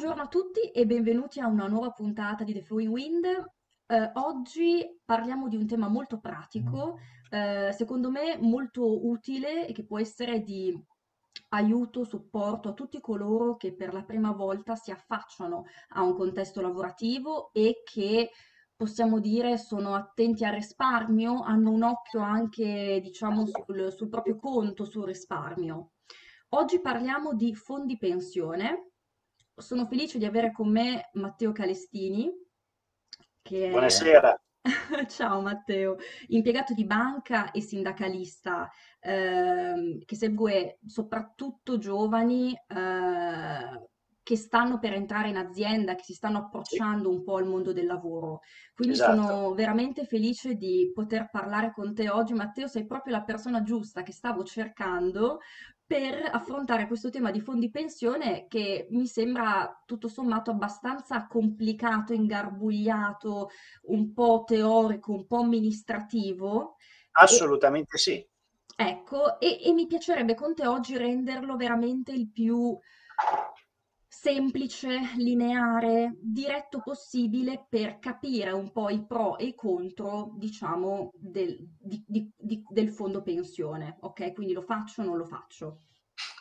Buongiorno a tutti e benvenuti a una nuova puntata di The Flowing Wind. Eh, oggi parliamo di un tema molto pratico, eh, secondo me molto utile e che può essere di aiuto, supporto a tutti coloro che per la prima volta si affacciano a un contesto lavorativo e che possiamo dire sono attenti al risparmio, hanno un occhio anche, diciamo, sul, sul proprio conto, sul risparmio. Oggi parliamo di fondi pensione sono felice di avere con me Matteo Calestini, che. Buonasera. Ciao Matteo, impiegato di banca e sindacalista, ehm, che segue soprattutto giovani eh, che stanno per entrare in azienda, che si stanno approcciando un po' al mondo del lavoro. Quindi Esatto. sono veramente felice di poter parlare con te oggi. Matteo, sei proprio la persona giusta che stavo cercando per affrontare questo tema di fondi pensione che mi sembra tutto sommato abbastanza complicato, ingarbugliato, un po' teorico, un po' amministrativo. E, Assolutamente sì. ecco, e, e mi piacerebbe con te oggi renderlo veramente il più semplice, lineare, diretto possibile per capire un po' i pro e i contro, diciamo, del, di- di- di- del fondo pensione. Ok? Quindi lo faccio o non lo faccio?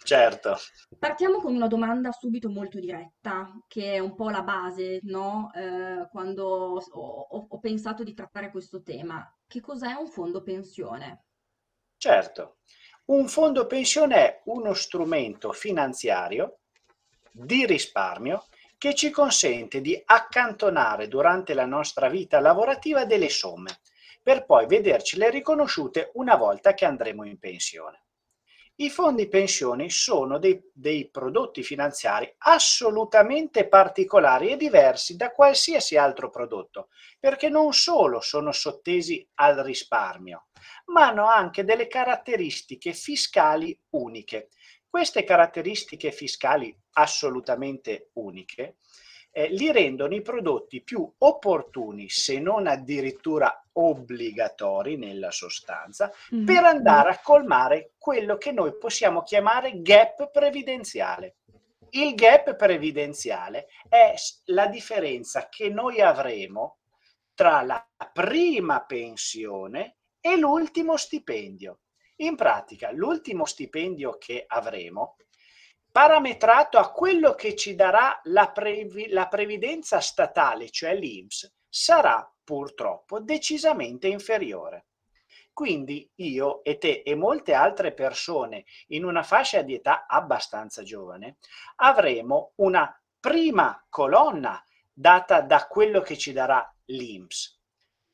Certo. Partiamo con una domanda subito molto diretta, che è un po' la base, no? Eh, quando ho, ho- ho pensato di trattare questo tema. Che cos'è un fondo pensione? Certo. Un fondo pensione è uno strumento finanziario di risparmio che ci consente di accantonare durante la nostra vita lavorativa delle somme per poi vedercele riconosciute una volta che andremo in pensione. I fondi pensioni sono dei, dei prodotti finanziari assolutamente particolari e diversi da qualsiasi altro prodotto, perché non solo sono sottesi al risparmio, ma hanno anche delle caratteristiche fiscali uniche. Queste caratteristiche fiscali assolutamente uniche eh, li rendono i prodotti più opportuni, se non addirittura obbligatori nella sostanza, Mm, per andare a colmare quello che noi possiamo chiamare gap previdenziale. Il gap previdenziale è la differenza che noi avremo tra la prima pensione e l'ultimo stipendio. In pratica, l'ultimo stipendio che avremo parametrato a quello che ci darà la, previ- la previdenza statale, cioè l'INPS, sarà purtroppo decisamente inferiore. Quindi io e te e molte altre persone in una fascia di età abbastanza giovane avremo una prima colonna data da quello che ci darà l'INPS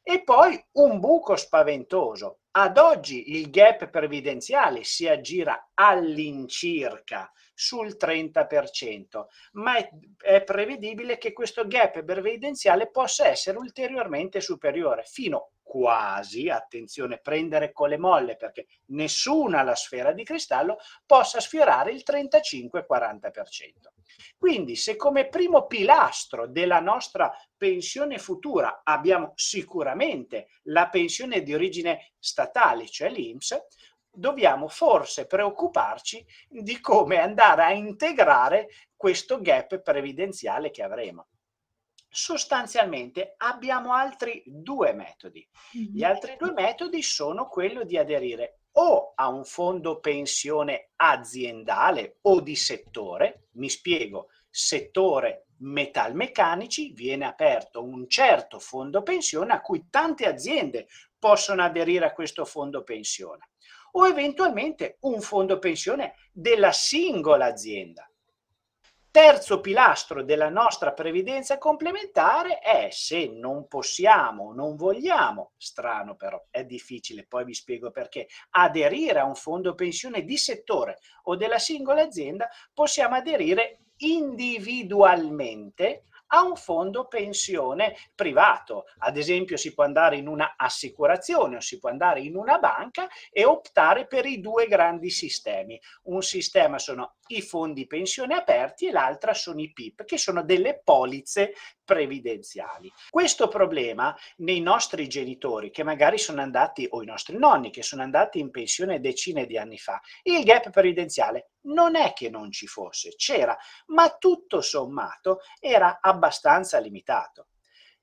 e poi un buco spaventoso. Ad oggi il gap previdenziale si aggira all'incirca sul 30%, ma è, è, prevedibile che questo gap previdenziale possa essere ulteriormente superiore, fino quasi, attenzione, prendere con le molle perché nessuna la sfera di cristallo possa sfiorare il 35-40%. Quindi se come primo pilastro della nostra pensione futura abbiamo sicuramente la pensione di origine statale, cioè l'INPS, dobbiamo forse preoccuparci di come andare a integrare questo gap previdenziale che avremo. Sostanzialmente abbiamo altri due metodi. Gli altri due metodi sono quello di aderire o a un fondo pensione aziendale o di settore, mi spiego, settore metalmeccanici viene aperto un certo fondo pensione a cui tante aziende possono aderire a questo fondo pensione o eventualmente un fondo pensione della singola azienda. Terzo pilastro della nostra previdenza complementare è se non possiamo, non vogliamo, strano però, è difficile, poi vi spiego perché, aderire a un fondo pensione di settore o della singola azienda, possiamo aderire individualmente a un fondo pensione privato. Ad esempio si può andare in una assicurazione o si può andare in una banca e optare per i due grandi sistemi. Un sistema sono i fondi pensione aperti e l'altra sono i PIP, che sono delle polizze previdenziali. Questo problema nei nostri genitori che magari sono andati, o i nostri nonni che sono andati in pensione decine di anni fa, il gap previdenziale Non è che non ci fosse, c'era, ma tutto sommato era abbastanza limitato.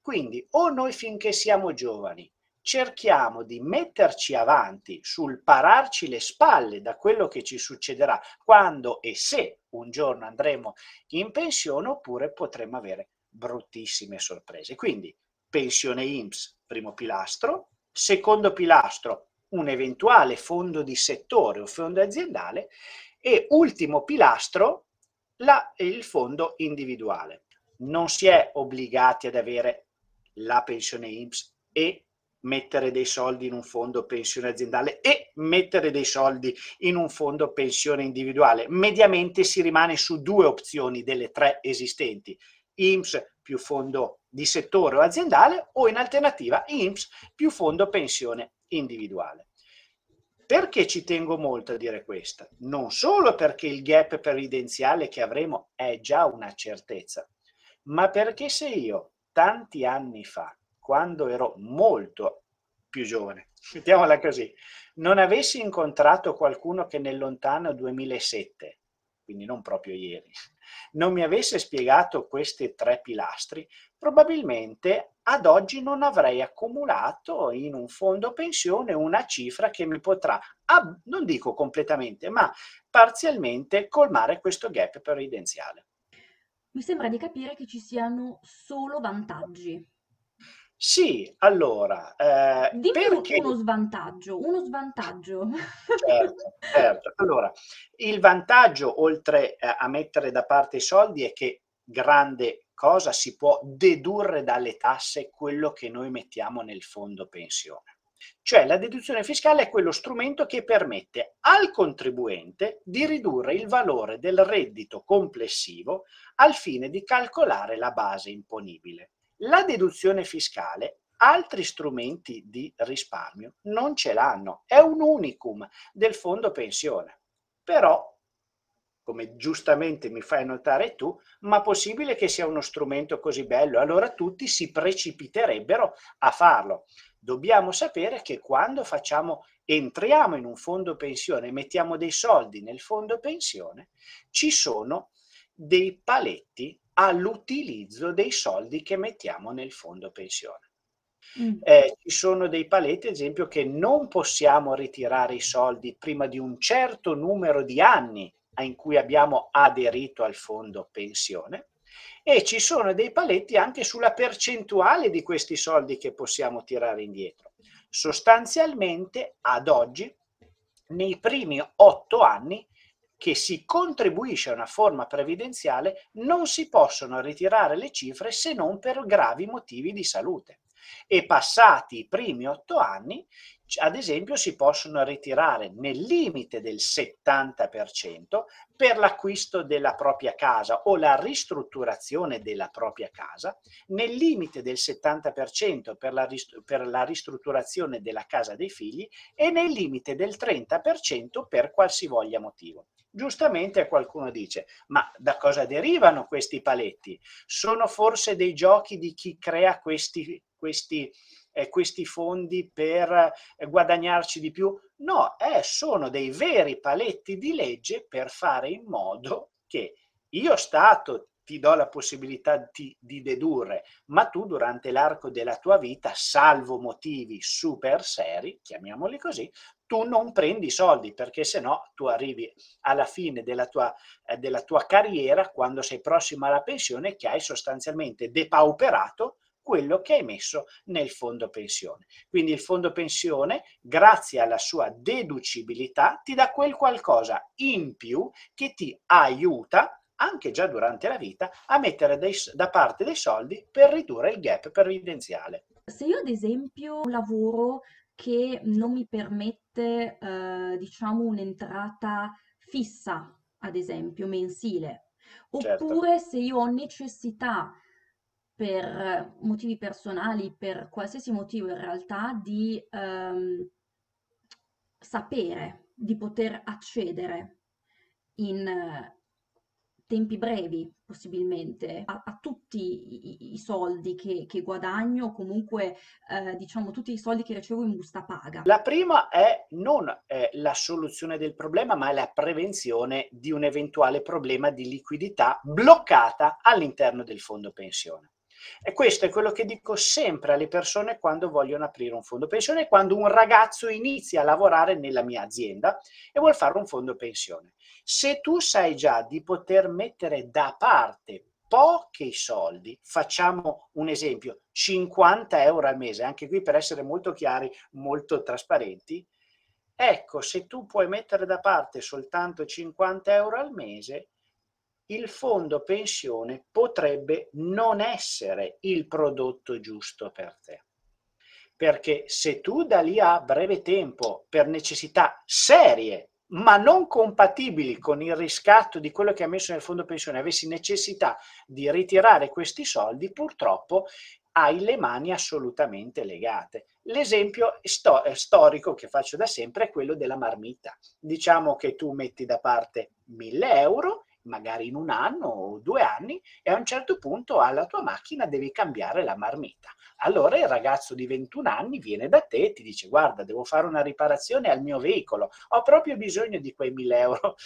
Quindi o noi finché siamo giovani cerchiamo di metterci avanti sul pararci le spalle da quello che ci succederà quando e se un giorno andremo in pensione oppure potremo avere bruttissime sorprese. Quindi pensione IMSS, primo pilastro, secondo pilastro un eventuale fondo di settore o fondo aziendale e ultimo pilastro la, il fondo individuale. Non si è obbligati ad avere la pensione IMSS e mettere dei soldi in un fondo pensione aziendale e mettere dei soldi in un fondo pensione individuale. Mediamente si rimane su due opzioni delle tre esistenti, IMSS più fondo di settore o aziendale o in alternativa IMSS più fondo pensione individuale. Perché ci tengo molto a dire questo? Non solo perché il gap previdenziale che avremo è già una certezza, ma perché se io tanti anni fa, quando ero molto più giovane, mettiamola così, non avessi incontrato qualcuno che nel lontano 2007, quindi non proprio ieri, non mi avesse spiegato questi tre pilastri, probabilmente ad oggi non avrei accumulato in un fondo pensione una cifra che mi potrà, non dico completamente, ma parzialmente colmare questo gap previdenziale. Mi sembra di capire che ci siano solo vantaggi. Sì, allora, eh, Dimmi perché... uno svantaggio, uno svantaggio. Certo, certo. Allora, il vantaggio, oltre eh, a mettere da parte i soldi, è che grande cosa si può dedurre dalle tasse quello che noi mettiamo nel fondo pensione. Cioè la deduzione fiscale è quello strumento che permette al contribuente di ridurre il valore del reddito complessivo al fine di calcolare la base imponibile. La deduzione fiscale altri strumenti di risparmio non ce l'hanno, è un unicum del fondo pensione. Però, come giustamente mi fai notare tu, ma possibile che sia uno strumento così bello? Allora tutti si precipiterebbero a farlo. Dobbiamo sapere che quando facciamo, entriamo in un fondo pensione mettiamo dei soldi nel fondo pensione, ci sono dei paletti all'utilizzo dei soldi che mettiamo nel fondo pensione. Mm. Eh, ci sono dei paletti, ad esempio, che non possiamo ritirare i soldi prima di un certo numero di anni in cui abbiamo aderito al fondo pensione e ci sono dei paletti anche sulla percentuale di questi soldi che possiamo tirare indietro. Sostanzialmente, ad oggi, nei primi otto anni che si contribuisce a una forma previdenziale, non si possono ritirare le cifre se non per gravi motivi di salute. E passati i primi otto anni, ad esempio, si possono ritirare nel limite del 70% per l'acquisto della propria casa o la ristrutturazione della propria casa, nel limite del 70% per la, per la ristrutturazione della casa dei figli e nel limite del 30% per qualsivoglia motivo. Giustamente qualcuno dice, ma da cosa derivano questi paletti? Sono forse dei giochi di chi crea questi, questi, eh, questi fondi per eh, guadagnarci di più? No, eh, sono dei veri paletti di legge per fare in modo che io Stato ti do la possibilità di, di, dedurre, ma tu durante l'arco della tua vita, salvo motivi super seri, chiamiamoli così, tu non prendi soldi perché se no tu arrivi alla fine della tua, eh, della tua carriera, quando sei prossimo alla pensione, che hai sostanzialmente depauperato quello che hai messo nel fondo pensione. Quindi il fondo pensione, grazie alla sua deducibilità, ti dà quel qualcosa in più che ti aiuta anche già durante la vita a mettere dei, da parte dei soldi per ridurre il gap previdenziale. Se io ad esempio lavoro che non mi permette, eh, diciamo, un'entrata fissa, ad esempio, mensile. Certo. Oppure se io ho necessità per motivi personali, per qualsiasi motivo in realtà, di ehm, sapere, di poter accedere in tempi brevi, possibilmente, a, a tutti i, i, soldi che, che, guadagno, comunque eh, diciamo tutti i soldi che ricevo in busta paga? La prima è non eh, la soluzione del problema, ma è la prevenzione di un eventuale problema di liquidità bloccata all'interno del fondo pensione. E questo è quello che dico sempre alle persone quando vogliono aprire un fondo pensione, quando un ragazzo inizia a lavorare nella mia azienda e vuole fare un fondo pensione. Se tu sai già di poter mettere da parte pochi soldi, facciamo un esempio, 50 euro al mese, anche qui per essere molto chiari, molto trasparenti, ecco, se tu puoi mettere da parte soltanto 50 euro al mese, il fondo pensione potrebbe non essere il prodotto giusto per te. Perché se tu da lì a breve tempo, per necessità serie, ma non compatibili con il riscatto di quello che ha messo nel fondo pensione, avessi necessità di ritirare questi soldi, purtroppo hai le mani assolutamente legate. L'esempio sto- storico che faccio da sempre è quello della marmita. Diciamo che tu metti da parte 1000 euro magari in un anno o due anni e a un certo punto alla tua macchina devi cambiare la marmita. Allora il ragazzo di 21 anni viene da te e ti dice guarda devo fare una riparazione al mio veicolo, ho proprio bisogno di quei 1000 euro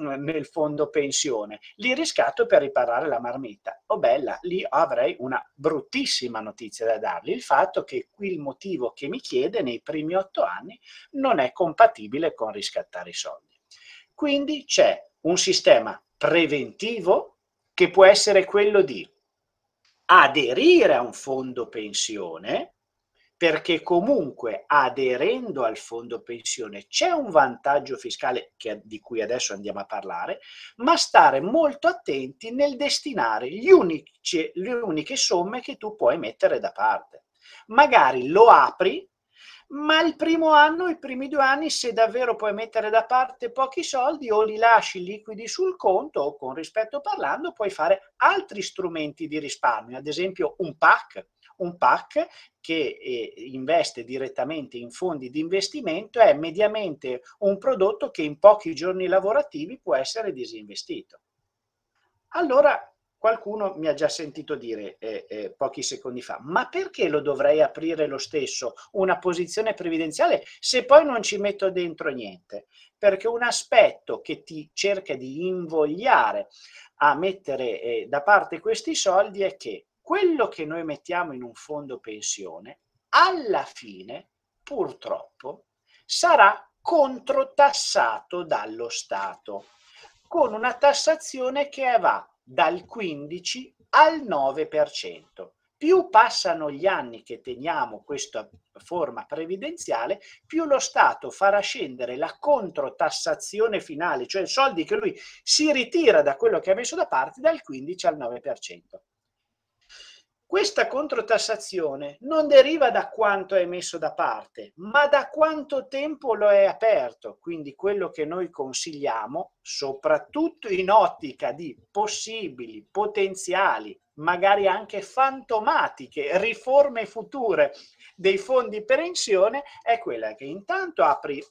mm, nel fondo pensione, li riscatto per riparare la marmita. Oh bella, lì avrei una bruttissima notizia da dargli, il fatto che qui il motivo che mi chiede nei primi otto anni non è compatibile con riscattare i soldi. Quindi c'è un sistema preventivo che può essere quello di aderire a un fondo pensione perché comunque aderendo al fondo pensione c'è un vantaggio fiscale che, di cui adesso andiamo a parlare, ma stare molto attenti nel destinare unici, le uniche somme che tu puoi mettere da parte. Magari lo apri ma il primo anno, i primi due anni, se davvero puoi mettere da parte pochi soldi o li lasci liquidi sul conto o con rispetto parlando, puoi fare altri strumenti di risparmio, ad esempio un PAC. Un PAC che eh, investe direttamente in fondi di investimento è mediamente un prodotto che in pochi giorni lavorativi può essere disinvestito. Allora, qualcuno mi ha già sentito dire eh, eh, pochi secondi fa, ma perché lo dovrei aprire lo stesso una posizione previdenziale se poi non ci metto dentro niente? Perché un aspetto che ti cerca di invogliare a mettere eh, da parte questi soldi è che quello che noi mettiamo in un fondo pensione, alla fine, purtroppo, sarà controtassato dallo Stato, con una tassazione che va dal 15 al 9%. Più passano gli anni che teniamo questa forma previdenziale, più lo Stato farà scendere la controtassazione finale, cioè soldi che lui si ritira da quello che ha messo da parte dal 15 al 9%. Questa controtassazione non deriva da quanto è messo da parte, ma da quanto tempo lo è aperto. Quindi quello che noi consigliamo, soprattutto in ottica di possibili, potenziali, magari anche fantomatiche riforme future dei fondi pensione, è quella che intanto apri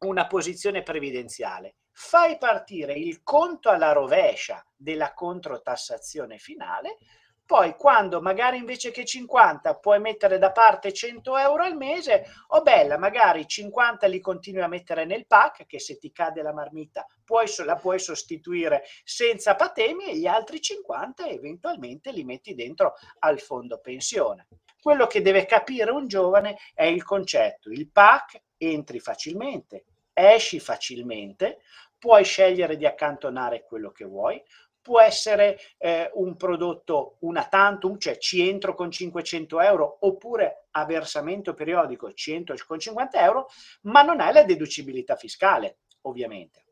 una posizione previdenziale, fai partire il conto alla rovescia della controtassazione finale, poi quando magari invece che 50 puoi mettere da parte 100 euro al mese, oh bella, magari 50 li continui a mettere nel pack, che se ti cade la marmita puoi, la puoi sostituire senza patemi e gli altri 50 eventualmente li metti dentro al fondo pensione. Quello che deve capire un giovane è il concetto, il pack entri facilmente, esci facilmente, puoi scegliere di accantonare quello che vuoi, può essere eh, un prodotto una tantum, cioè ci entro con 500 euro, oppure a versamento periodico ci entro con 50 euro, ma non è la deducibilità fiscale, ovviamente.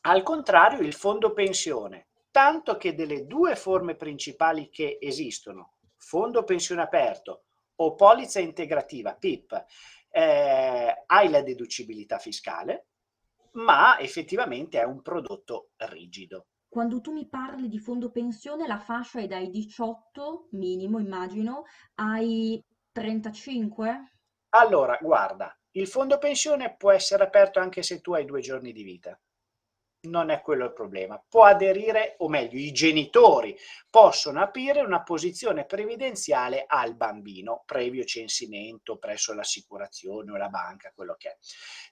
Al contrario, il fondo pensione, tanto che delle due forme principali che esistono, fondo pensione aperto o polizza integrativa, PIP, eh, hai la deducibilità fiscale, ma effettivamente è un prodotto rigido. Quando tu mi parli di fondo pensione, la fascia è dai 18, minimo immagino, ai 35? Allora, guarda, il fondo pensione può essere aperto anche se tu hai due giorni di vita. Non è quello il problema. Può aderire, o meglio, i genitori possono aprire una posizione previdenziale al bambino, previo censimento presso l'assicurazione o la banca, quello che è.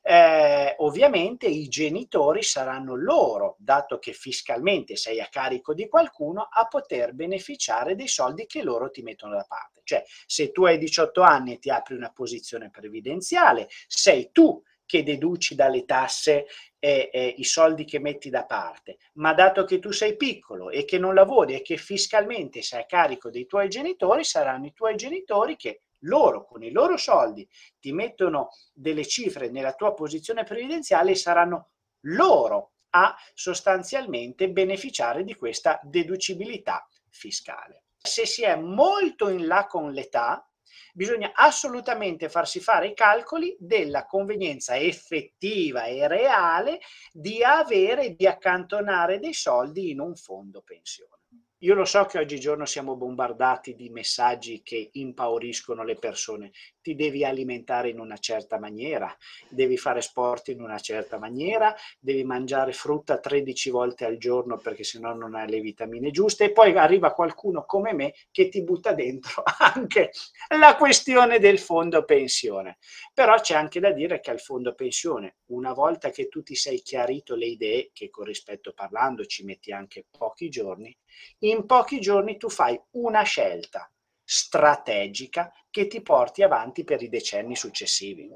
Eh, ovviamente i genitori saranno loro, dato che fiscalmente sei a carico di qualcuno, a poter beneficiare dei soldi che loro ti mettono da parte. Cioè, se tu hai 18 anni e ti apri una posizione previdenziale, sei tu che deduci dalle tasse eh, eh, i soldi che metti da parte, ma dato che tu sei piccolo e che non lavori e che fiscalmente sei a carico dei tuoi genitori, saranno i tuoi genitori che loro con i loro soldi ti mettono delle cifre nella tua posizione previdenziale e saranno loro a sostanzialmente beneficiare di questa deducibilità fiscale. Se si è molto in là con l'età, bisogna assolutamente farsi fare i calcoli della convenienza effettiva e reale di avere, di accantonare dei soldi in un fondo pensione. Io lo so che oggigiorno siamo bombardati di messaggi che impauriscono le persone. Ti devi alimentare in una certa maniera, devi fare sport in una certa maniera, devi mangiare frutta 13 volte al giorno perché sennò non hai le vitamine giuste e poi arriva qualcuno come me che ti butta dentro anche la questione del fondo pensione. Però c'è anche da dire che al fondo pensione, una volta che tu ti sei chiarito le idee, che con rispetto parlando ci metti anche pochi giorni, in pochi giorni tu fai una scelta strategica che ti porti avanti per i decenni successivi.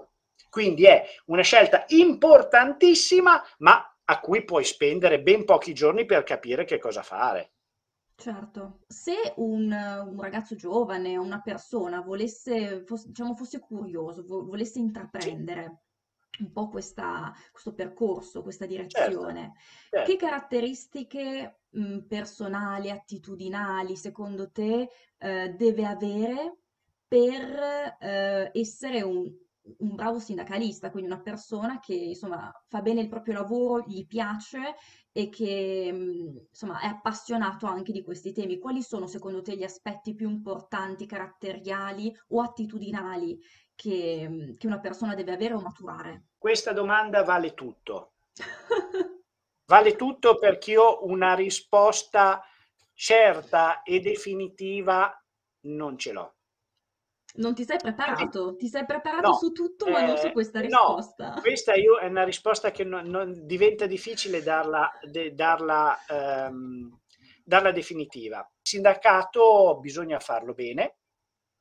Quindi è una scelta importantissima, ma a cui puoi spendere ben pochi giorni per capire che cosa fare. Certo, se un, un ragazzo giovane, una persona volesse, fosse, diciamo, fosse curioso, volesse intraprendere un po' questa, questo percorso, questa certo, direzione. Certo. Che caratteristiche mh, personali, attitudinali, secondo te, eh, deve avere per eh, essere un, un bravo sindacalista, quindi una persona che insomma fa bene il proprio lavoro, gli piace e che insomma è appassionato anche di questi temi. Quali sono secondo te gli aspetti più importanti, caratteriali o attitudinali che, che una persona deve avere o maturare? Questa domanda vale tutto. vale tutto perché io una risposta certa e definitiva non ce l'ho. Non ti sei preparato, ti sei preparato no, su tutto ma eh, non su eh, questa risposta. No, questa io, è una risposta che non, non diventa difficile darla, de, darla, um, darla definitiva. Il sindacato bisogna farlo bene,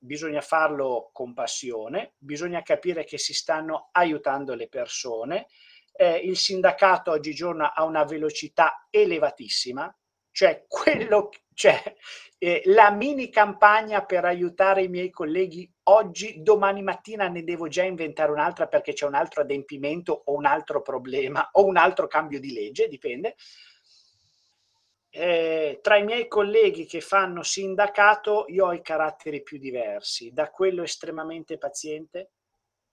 bisogna farlo con passione, bisogna capire che si stanno aiutando le persone. Eh, il sindacato oggigiorno ha una velocità elevatissima, cioè, quello, cioè eh, la mini campagna per aiutare i miei colleghi oggi, domani mattina ne devo già inventare un'altra perché c'è un altro adempimento o un altro problema o un altro cambio di legge, dipende eh, tra i miei colleghi che fanno sindacato io ho i caratteri più diversi, da quello estremamente paziente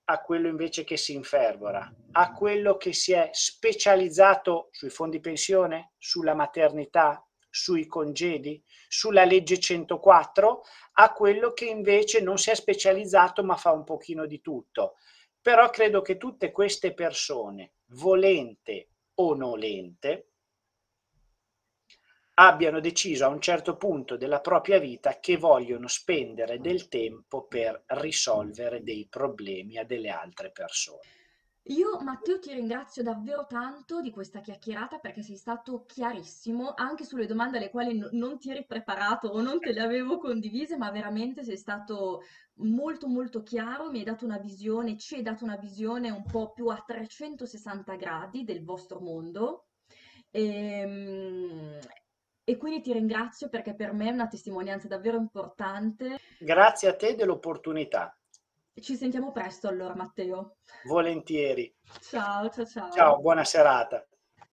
a quello invece che si infervora, a quello che si è specializzato sui fondi pensione, sulla maternità, sui congedi, sulla legge 104, a quello che invece non si è specializzato ma fa un pochino di tutto. Però credo che tutte queste persone, volente o nolente, abbiano deciso a un certo punto della propria vita che vogliono spendere del tempo per risolvere dei problemi a delle altre persone. Io, Matteo, ti ringrazio davvero tanto di questa chiacchierata perché sei stato chiarissimo anche sulle domande alle quali no- non ti eri preparato o non te le avevo condivise, ma veramente sei stato molto molto chiaro, mi hai dato una visione, ci hai dato una visione un po' più a 360 gradi del vostro mondo. E, ehm, e quindi ti ringrazio perché per me è una testimonianza davvero importante. Grazie a te dell'opportunità. Ci sentiamo presto allora, Matteo. Volentieri. Ciao, ciao, ciao. Ciao, buona serata.